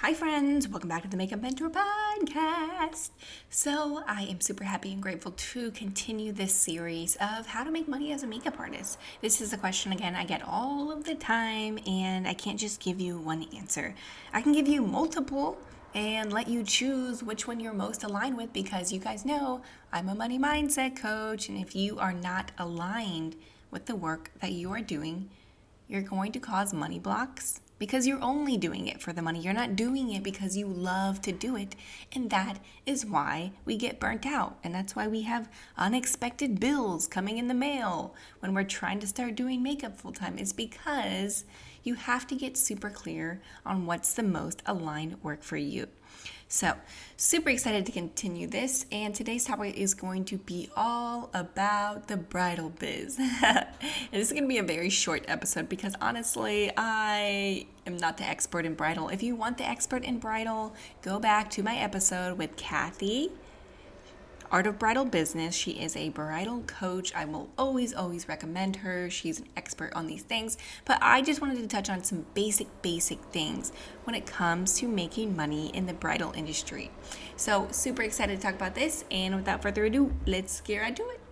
Hi, friends. Welcome back to the Makeup Mentor Podcast. So, I am super happy and grateful to continue this series of how to make money as a makeup artist. This is a question, again, I get all of the time, and I can't just give you one answer. I can give you multiple and let you choose which one you're most aligned with because you guys know I'm a money mindset coach, and if you are not aligned with the work that you are doing, you're going to cause money blocks because you're only doing it for the money. You're not doing it because you love to do it. And that is why we get burnt out. And that's why we have unexpected bills coming in the mail when we're trying to start doing makeup full time. It's because you have to get super clear on what's the most aligned work for you. So, super excited to continue this, and today's topic is going to be all about the bridal biz. and this is going to be a very short episode because honestly, I am not the expert in bridal. If you want the expert in bridal, go back to my episode with Kathy Art of Bridal Business. She is a bridal coach. I will always, always recommend her. She's an expert on these things. But I just wanted to touch on some basic, basic things when it comes to making money in the bridal industry. So, super excited to talk about this. And without further ado, let's get right to it.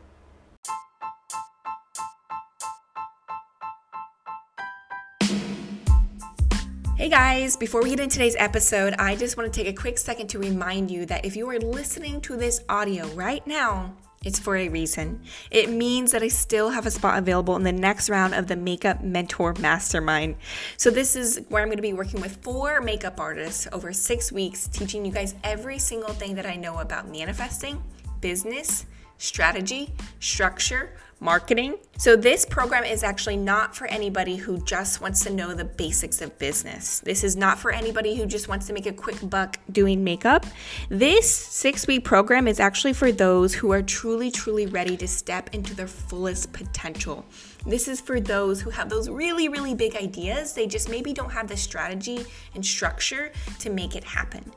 Hey guys, before we get into today's episode, I just want to take a quick second to remind you that if you are listening to this audio right now, it's for a reason. It means that I still have a spot available in the next round of the Makeup Mentor Mastermind. So, this is where I'm going to be working with four makeup artists over six weeks, teaching you guys every single thing that I know about manifesting, business, strategy, structure, marketing. So, this program is actually not for anybody who just wants to know the basics of business. This is not for anybody who just wants to make a quick buck doing makeup. This six week program is actually for those who are truly, truly ready to step into their fullest potential. This is for those who have those really, really big ideas. They just maybe don't have the strategy and structure to make it happen.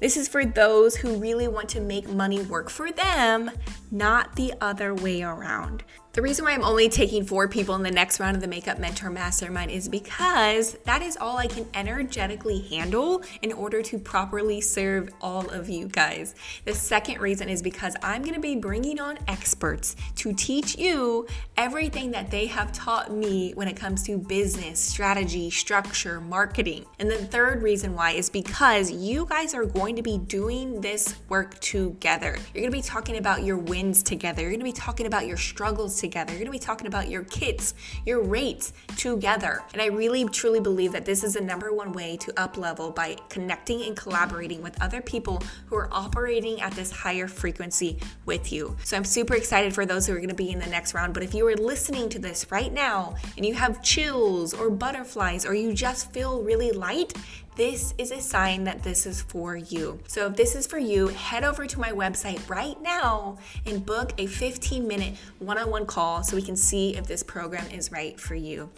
This is for those who really want to make money work for them, not the other way around. The reason why I'm only taking four people in the next round of the Makeup Mentor Mastermind is because that is all I can energetically handle in order to properly serve all of you guys. The second reason is because I'm going to be bringing on experts to teach you everything that they have taught me when it comes to business, strategy, structure, marketing. And the third reason why is because you guys are going to be doing this work together. You're going to be talking about your wins together, you're going to be talking about your struggles together. You're going to be talking about your kits, your rates together. And I really truly believe that this is the number one way to up level by connecting and collaborating with other people who are operating at this higher frequency with you. So I'm super excited for those who are going to be in the next round. But if you are listening to this right now and you have chills or butterflies or you just feel really light, this is a sign that this is for you. So if this is for you, head over to my website right now and book a 15 minute one on one call so we can see if this program is right for you.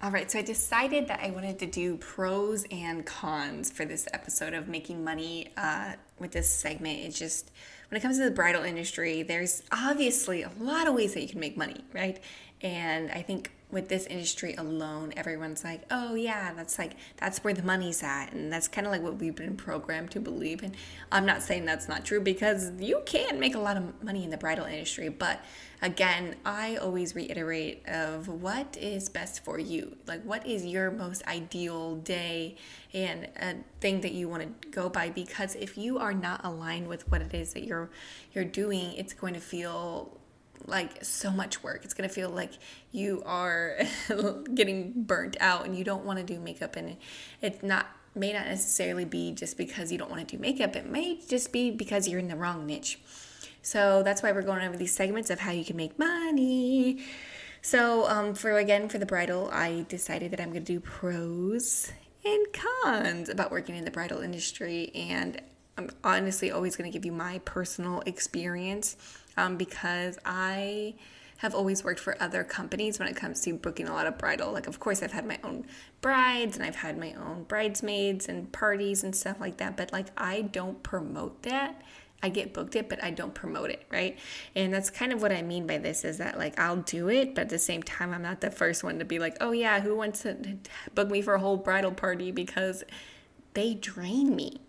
All right, so I decided that I wanted to do pros and cons for this episode of making money uh, with this segment. It's just when it comes to the bridal industry, there's obviously a lot of ways that you can make money, right? And I think with this industry alone, everyone's like, oh, yeah, that's like, that's where the money's at. And that's kind of like what we've been programmed to believe. And I'm not saying that's not true because you can make a lot of money in the bridal industry. But again, I always reiterate of what is best for you. Like, what is your most ideal day and a thing that you want to go by? Because if you are not aligned with what it is that you're, you're doing, it's going to feel like so much work. It's going to feel like you are getting burnt out and you don't want to do makeup and it's not may not necessarily be just because you don't want to do makeup. It may just be because you're in the wrong niche. So that's why we're going over these segments of how you can make money. So um, for again for the bridal, I decided that I'm going to do pros and cons about working in the bridal industry and I'm honestly always going to give you my personal experience um, because I have always worked for other companies when it comes to booking a lot of bridal. Like, of course, I've had my own brides and I've had my own bridesmaids and parties and stuff like that, but like, I don't promote that. I get booked it, but I don't promote it, right? And that's kind of what I mean by this is that like I'll do it, but at the same time, I'm not the first one to be like, oh yeah, who wants to book me for a whole bridal party because they drain me.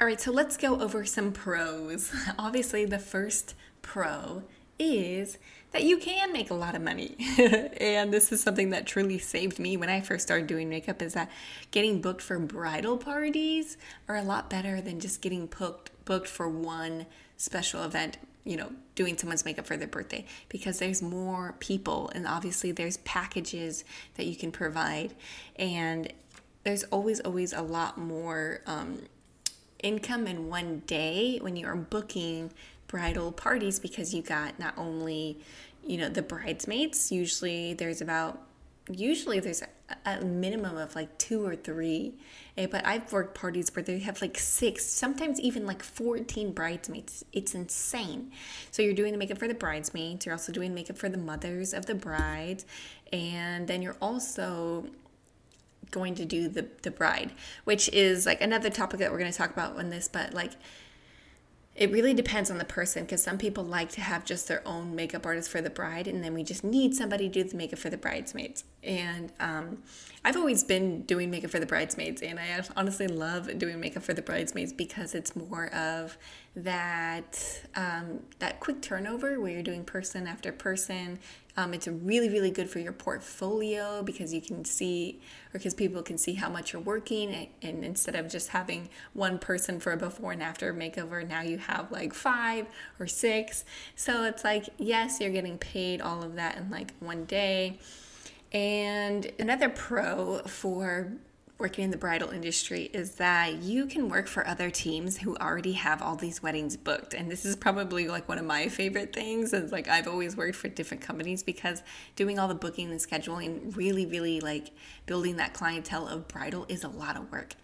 All right, so let's go over some pros. Obviously, the first pro is that you can make a lot of money. and this is something that truly saved me when I first started doing makeup is that getting booked for bridal parties are a lot better than just getting booked booked for one special event, you know, doing someone's makeup for their birthday because there's more people and obviously there's packages that you can provide and there's always always a lot more um, income in one day when you are booking bridal parties because you got not only you know the bridesmaids usually there's about usually there's a, minimum of like two or three. Eh, but i've worked parties where they have like six sometimes even like 14 bridesmaids. It's insane. So you're doing the makeup for the bridesmaids you're also doing makeup for the mothers of the brides and then you're also going to do the the bride which is like another topic that we're going to talk about on this but like it really depends on the person because some people like to have just their own makeup artist for the bride and then we just need somebody to do the makeup for the bridesmaids. And um, i've always been doing makeup for the bridesmaids and i honestly love doing makeup for the bridesmaids because it's more of that um, that quick turnover where you're doing person after person um, it's really, really good for your portfolio because you can see, or because people can see how much you're working. And, and instead of just having one person for a before and after makeover, now you have like five or six. So it's like, yes, you're getting paid all of that in like one day. And another pro for working in the bridal industry is that you can work for other teams who already have all these weddings booked. And this is probably like one of my favorite things is like I've always worked for different companies because doing all the booking and scheduling really really like building that clientele of bridal is a lot of work.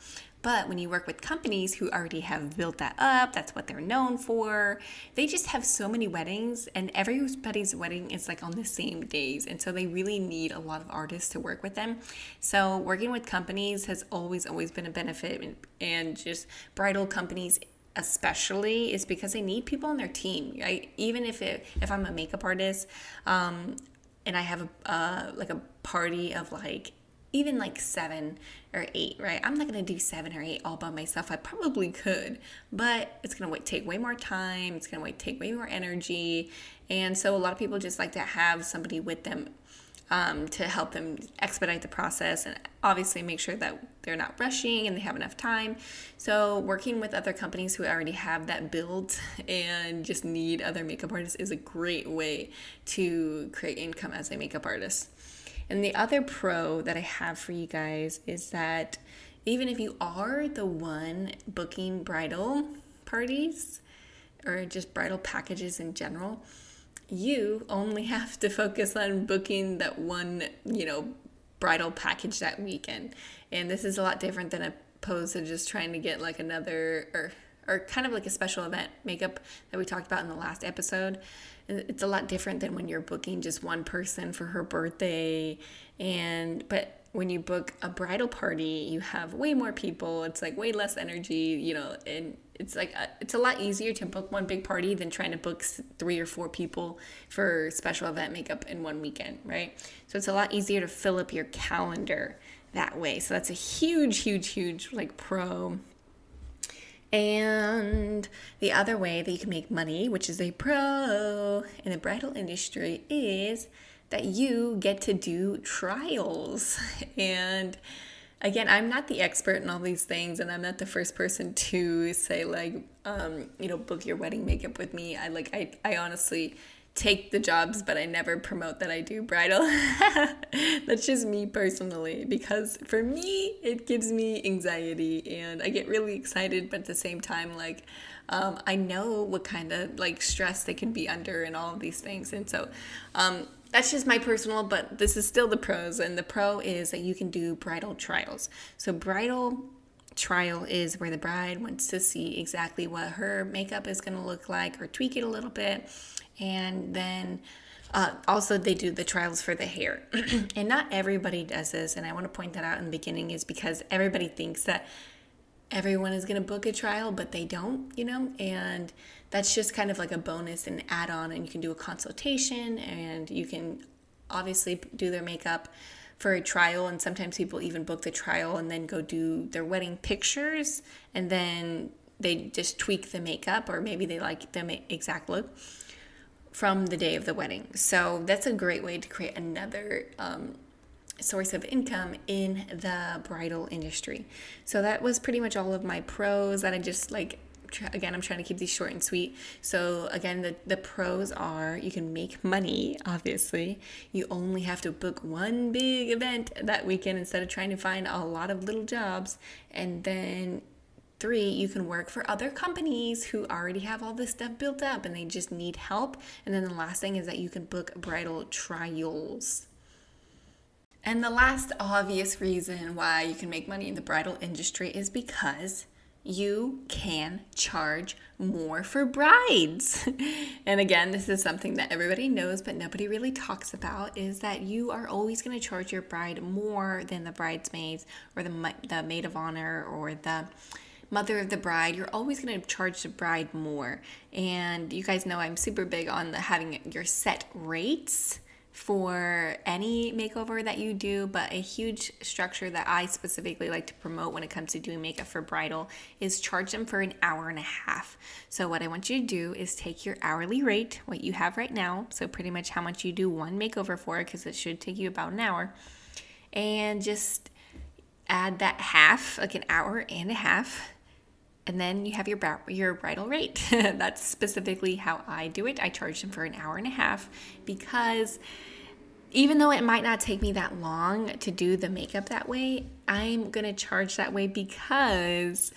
But when you work with companies who already have built that up, that's what they're known for. They just have so many weddings, and everybody's wedding is like on the same days. And so they really need a lot of artists to work with them. So working with companies has always, always been a benefit. And just bridal companies especially is because they need people on their team right even if it if i'm a makeup artist um and i have a uh, like a party of like even like seven or eight, right? I'm not gonna do seven or eight all by myself. I probably could, but it's gonna take way more time. It's gonna take way more energy, and so a lot of people just like to have somebody with them um, to help them expedite the process and obviously make sure that they're not rushing and they have enough time. So, working with other companies who already have that built and just need other makeup artists is a great way to create income as a makeup artist. And the other pro that I have for you guys is that even if you are the one booking bridal parties or just bridal packages in general, you only have to focus on booking that one, you know, bridal package that weekend. And this is a lot different than opposed to just trying to get like another or or kind of like a special event makeup that we talked about in the last episode. Uh, it's a lot different than when you're booking just one person for her birthday and but when you book a bridal party, you have way more people. It's like way less energy, you know, and it's like a, it's a lot easier to book one big party than trying to book three or four people for special event makeup in one weekend, right? So it's a lot easier to fill up your calendar that way. So that's a huge, huge, huge like pro and the other way that you can make money, which is a pro in the bridal industry, is that you get to do trials. And again, I'm not the expert in all these things, and I'm not the first person to say, like, um, you know, book your wedding makeup with me. I like, I, I honestly take the jobs, but I never promote that I do bridal. That's just me personally, because for me, it gives me anxiety and I get really excited, but at the same time, like, um, I know what kind of like stress they can be under and all of these things. And so, um, that's just my personal, but this is still the pros. And the pro is that you can do bridal trials. So, bridal trial is where the bride wants to see exactly what her makeup is going to look like or tweak it a little bit. And then uh, also they do the trials for the hair. And not everybody does this and i want to point that out in the beginning is because everybody thinks that everyone is going to book a trial, but they don't, you know, and that's just kind of like a bonus and add on, and you can do a consultation and you can obviously do their makeup for a trial and sometimes people even book the trial and then go do their wedding pictures and then they just tweak the makeup or maybe they like the exact look from the day of the wedding. So that's a great way to create another um, source of income in the bridal industry. So that was pretty much all of my pros that I just like again i'm trying to keep these short and sweet so again the, the pros are you can make money obviously you only have to book one big event that weekend instead of trying to find a lot of little jobs and then Three, you can work for other companies who already have all this stuff built up and they just need help. And then the last thing is that you can book bridal trials. And the last obvious reason why you can make money in the bridal industry is because you can charge more for brides. and again, this is something that everybody knows but nobody really talks about is that you are always going to charge your bride more than the bridesmaids or the the maid of honor or the mother of the bride, you're always going to charge the bride more. And you guys know I'm super big on the having your set rates for any makeover that you do, but a huge structure that I specifically like to promote when it comes to doing makeup for bridal is charge them for an hour and a half. So, what I want you to do is take your hourly rate, what you have right now, so pretty much how much you do one makeover for, because it should take you about an hour, and just add that half, like an hour and a half and then you have your your bridal rate. That's specifically how I do it. I charge them for an hour and a half because even though it might not take me that long to do the makeup that way, I'm going to charge that way because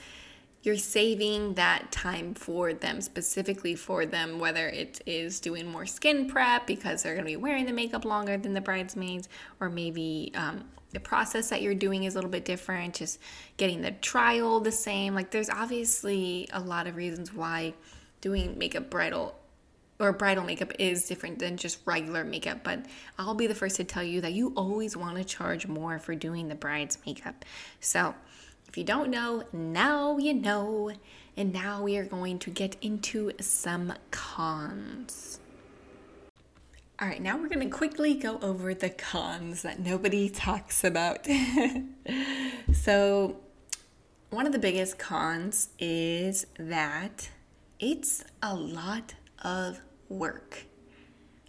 you're saving that time for them, specifically for them, whether it is doing more skin prep because they're going to be wearing the makeup longer than the bridesmaids, or maybe um, the process that you're doing is a little bit different, just getting the trial the same. Like, there's obviously a lot of reasons why doing makeup bridal or bridal makeup is different than just regular makeup, but I'll be the first to tell you that you always want to charge more for doing the bride's makeup. So, if you don't know, now you know. And now we are going to get into some cons. All right, now we're going to quickly go over the cons that nobody talks about. so, one of the biggest cons is that it's a lot of work.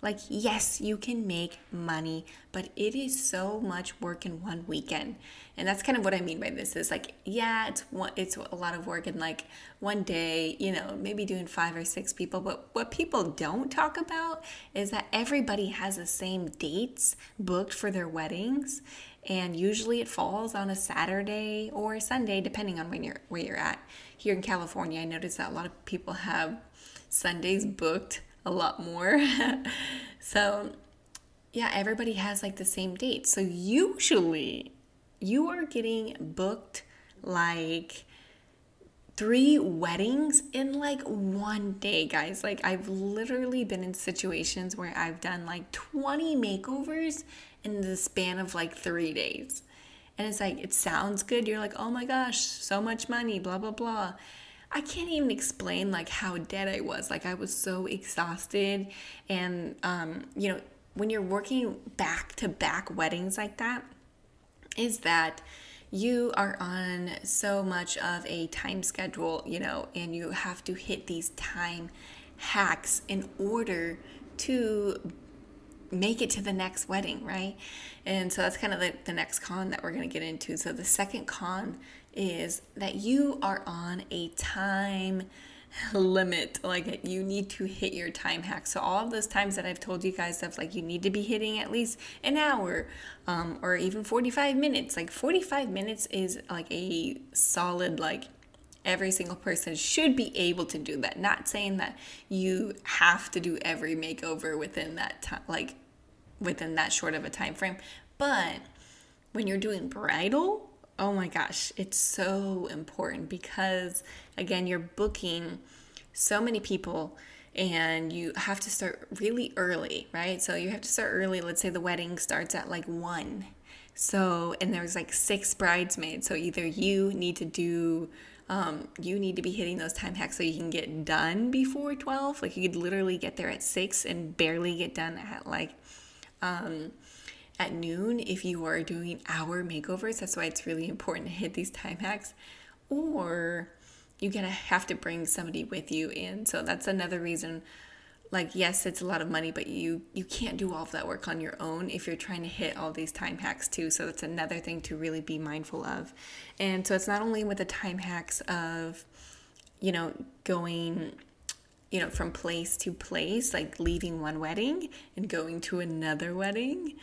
Like, yes, you can make money, but it is so much work in one weekend. And that's kind of what I mean by this is like, yeah, it's one, it's a lot of work in like one day, you know, maybe doing five or six people. But what people don't talk about is that everybody has the same dates booked for their weddings. And usually it falls on a Saturday or a Sunday, depending on when you're where you're at. Here in California, I noticed that a lot of people have Sundays booked a lot more. so, yeah, everybody has like the same date. So, usually you are getting booked like three weddings in like one day, guys. Like, I've literally been in situations where I've done like 20 makeovers in the span of like three days. And it's like, it sounds good. You're like, oh my gosh, so much money, blah, blah, blah. I can't even explain like how dead I was. Like I was so exhausted and um, you know, when you're working back to back weddings like that, is that you are on so much of a time schedule, you know, and you have to hit these time hacks in order to make it to the next wedding, right? And so that's kind of the, the next con that we're going to get into. So the second con is that you are on a time limit like you need to hit your time hack. So all of those times that i've told you guys stuff like you need to be hitting at least an hour um, or even 45 minutes like 45 minutes is like a solid like every single person should be able to do that. Not saying that you have to do every makeover within that time like within that short of a time frame but when you're doing bridal oh my gosh, it's so important because, again, you're booking so many people and you have to start really early, right? So you have to start early. Let's say the wedding starts at like one. So, and there's like six bridesmaids. So either you need to do, um, you need to be hitting those time hacks so you can get done before 12. Like you could literally get there at six and barely get done at like, um, at noon if you are doing hour makeovers. That's why it's really important to hit these time hacks. Or you're gonna have to bring somebody with you. And so that's another reason like yes it's a lot of money but you you can't do all of that work on your own if you're trying to hit all these time hacks too so that's another thing to really be mindful of and so it's not only with the time hacks of you know going you know from place to place like leaving one wedding and going to another wedding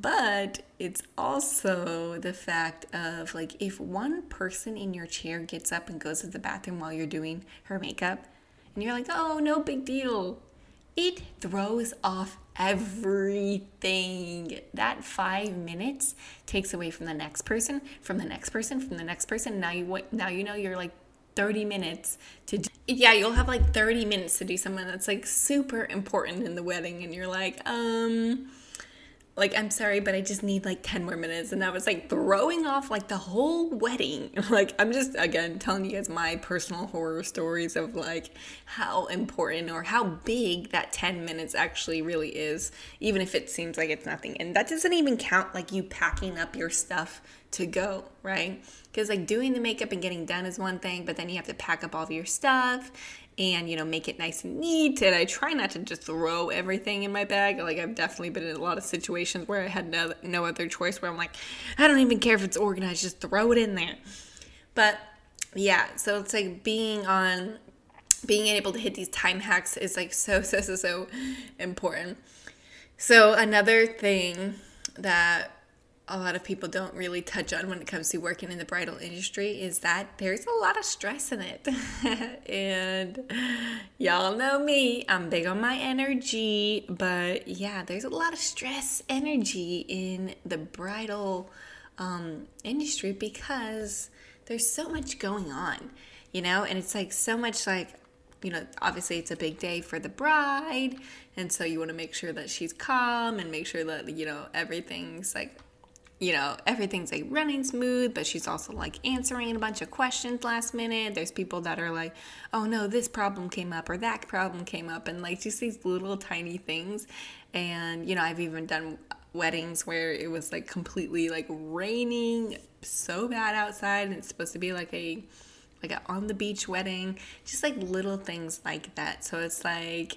but it's also the fact of like if one person in your chair gets up and goes to the bathroom while you're doing her makeup and you're like oh no big deal it throws off everything. That five minutes takes away from the next person, from the next person, from the next person. Now you now you know you're like 30 minutes to do, yeah you'll have like 30 minutes to do something that's like super important in the wedding and you're like um like i'm sorry but i just need like 10 more minutes. And i was like throwing off like the whole wedding. Like i'm just again telling you guys my personal horror stories of like how important or how big that 10 minutes actually really is even if it seems like it's nothing. And that doesn't even count like you packing up your stuff to go right? Because like doing the makeup and getting done is one thing but then you have to pack up all of your stuff and you know make it nice and neat and i try not to just throw everything in my bag. Like i've definitely been in a lot of situations where i had no, no other choice where i'm like i don't even care if it's organized just throw it in there. But yeah so it's like being on being able to hit these time hacks is like so so so so important. So another thing that a lot of people don't really touch on when it comes to working in the bridal industry is that there's a lot of stress in it. and y'all know me, I'm big on my energy, but yeah, there's a lot of stress energy in the bridal um, industry because there's so much going on, you know, and it's like so much like you know, obviously it's a big day for the bride, and so you want to make sure that she's calm and make sure that you know everything's like you know, everything's like running smooth, but she's also like answering a bunch of questions last minute. There's people that are like, oh no, this problem came up or that problem came up, and like just these little tiny things. And, you know, I've even done weddings where it was like completely like raining so bad outside, and it's supposed to be like a like a on the beach wedding, just like little things like that. So it's like,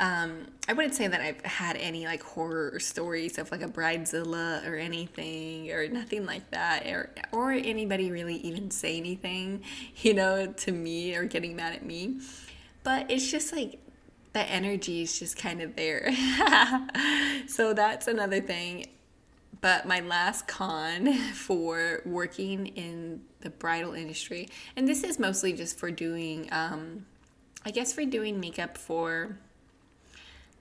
um, I wouldn't say that I've had any like horror stories of like a bridezilla or anything or nothing like that or or anybody really even say anything, you know, to me or getting mad at me. But it's just like the energy is just kind of there. so that's another thing. But my last con for working in the bridal industry, and this is mostly just for doing, um, I guess, for doing makeup for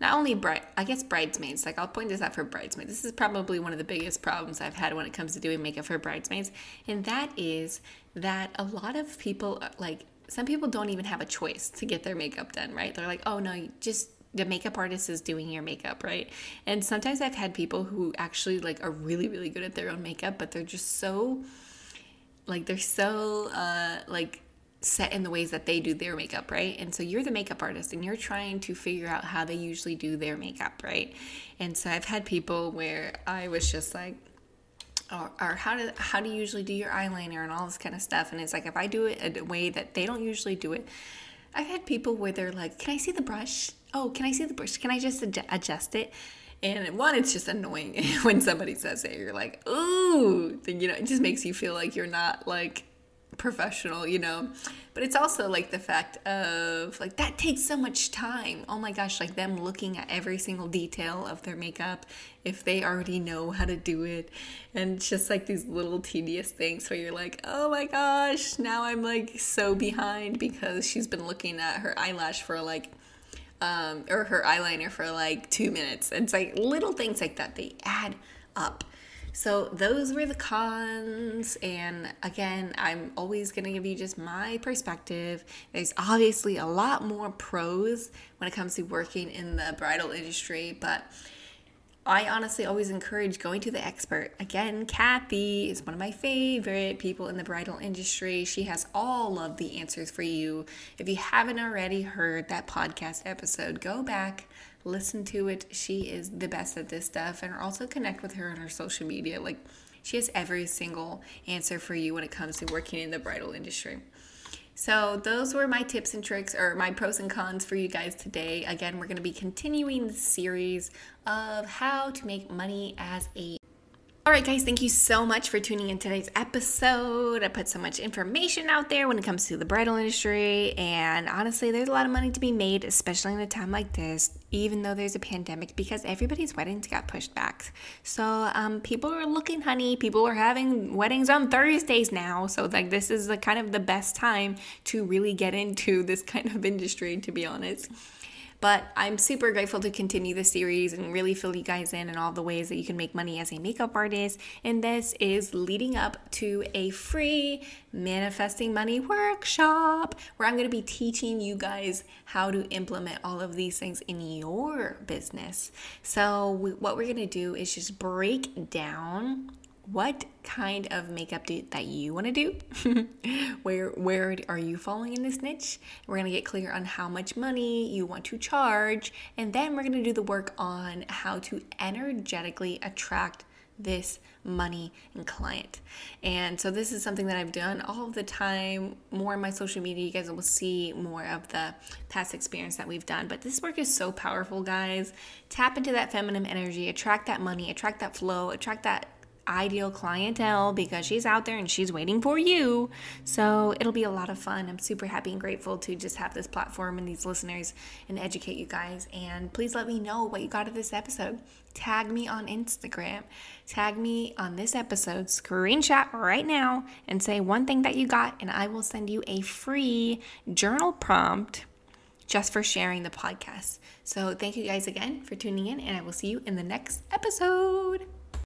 not only bride, I guess bridesmaids. Like I'll point this out for bridesmaids. This is probably one of the biggest problems I've had when it comes to doing makeup for bridesmaids, and that is that a lot of people like some people don't even have a choice to get their makeup done. Right? They're like, oh no, just the makeup artist is doing your makeup, right? And sometimes I've had people who actually like are really really good at their own makeup, but they're just so like they're so uh like set in the ways that they do their makeup, right? And so you're the makeup artist and you're trying to figure out how they usually do their makeup, right? And so I've had people where I was just like, or, or how do how do you usually do your eyeliner and all this kind of stuff? And it's like if I do it a way that they don't usually do it, I've had people where they're like, "Can I see the brush? Oh, can I see the brush? Can I just adjust it?" And one, it's just annoying when somebody says it. You're like, "Ooh," then you know, it just makes you feel like you're not like professional, you know. But it's also like the fact of like that takes so much time. Oh my gosh, like them looking at every single detail of their makeup if they already know how to do it. And just like these little tedious things where you're like, "Oh my gosh, now I'm like so behind because she's been looking at her eyelash for like um or her eyeliner for like 2 minutes." It's like little things like that they add up. So those were the cons. And again, I'm always going to give you just my perspective. There's obviously a lot more pros when it comes to working in the bridal industry, but I honestly always encourage going to the expert. Again, Kathy is one of my favorite people in the bridal industry. She has all of the answers for you. If you haven't already heard that podcast episode, go back, listen to it. She is the best at this stuff, and also connect with her on her social media. Like, she has every single answer for you when it comes to working in the bridal industry. So, those were my tips and tricks, or my pros and cons for you guys today. Again, we're going to be continuing the series of how to make money as a all right, guys, thank you so much for tuning in today's episode. I put so much information out there when it comes to the bridal industry, and honestly, there's a lot of money to be made, especially in a time like this, even though there's a pandemic, because everybody's weddings got pushed back. So, um, people are looking, honey. People are having weddings on Thursdays now. So, like, this is the kind of the best time to really get into this kind of industry, to be honest. But I'm super grateful to continue the series and really fill you guys in and all the ways that you can make money as a makeup artist. And this is leading up to a free manifesting money workshop where I'm going to be teaching you guys how to implement all of these things in your business. So, what we're going to do is just break down what kind of makeup do that you want to do where where are you falling in this niche we're going to get clear on how much money you want to charge and then we're going to do the work on how to energetically attract this money and client. And so this is something that I've done all the time, more on my social media. You guys will see more of the past experience that we've done. But this work is so powerful, guys. Tap into that feminine energy, attract that money, attract that flow, attract that ideal clientele because she's out there and she's waiting for you. So it'll be a lot of fun. I'm super happy and grateful to just have this platform and these listeners and educate you guys. And please let me know what you got of this episode. Tag me on Instagram. Tag me on this episode. Screenshot right now and say one thing that you got, and I will send you a free journal prompt just for sharing the podcast. So, thank you guys again for tuning in, and I will see you in the next episode.